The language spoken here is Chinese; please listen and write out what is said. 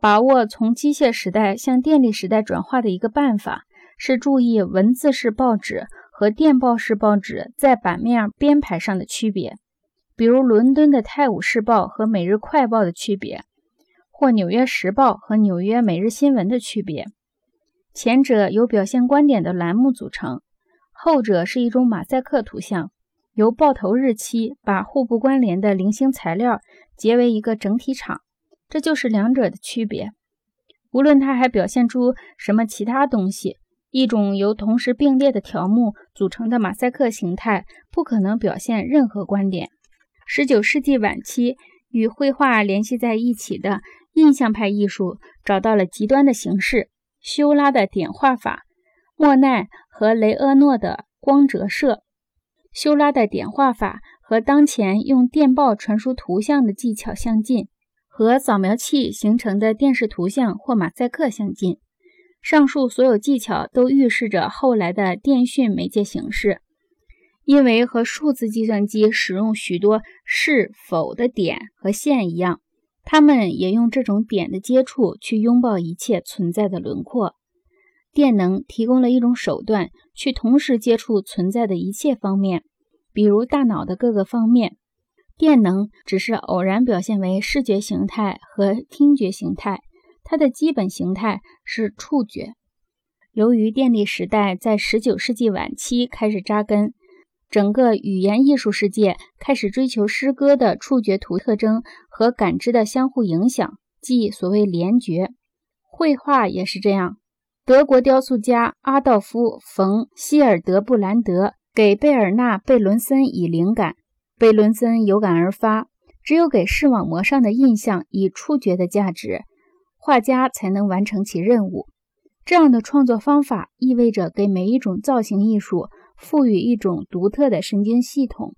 把握从机械时代向电力时代转化的一个办法，是注意文字式报纸和电报式报纸在版面编排上的区别，比如伦敦的《泰晤士报》和《每日快报》的区别，或《纽约时报》和《纽约每日新闻》的区别。前者由表现观点的栏目组成，后者是一种马赛克图像，由报头日期把互不关联的零星材料结为一个整体场。这就是两者的区别。无论它还表现出什么其他东西，一种由同时并列的条目组成的马赛克形态不可能表现任何观点。十九世纪晚期与绘画联系在一起的印象派艺术找到了极端的形式：修拉的点画法，莫奈和雷厄诺的光折射。修拉的点画法和当前用电报传输图像的技巧相近。和扫描器形成的电视图像或马赛克相近。上述所有技巧都预示着后来的电讯媒介形式，因为和数字计算机使用许多是否的点和线一样，他们也用这种点的接触去拥抱一切存在的轮廓。电能提供了一种手段，去同时接触存在的一切方面，比如大脑的各个方面。电能只是偶然表现为视觉形态和听觉形态，它的基本形态是触觉。由于电力时代在19世纪晚期开始扎根，整个语言艺术世界开始追求诗歌的触觉图特征和感知的相互影响，即所谓联觉。绘画也是这样。德国雕塑家阿道夫·冯·希尔德布兰德给贝尔纳·贝伦森以灵感。贝伦森有感而发，只有给视网膜上的印象以触觉的价值，画家才能完成其任务。这样的创作方法意味着给每一种造型艺术赋予一种独特的神经系统，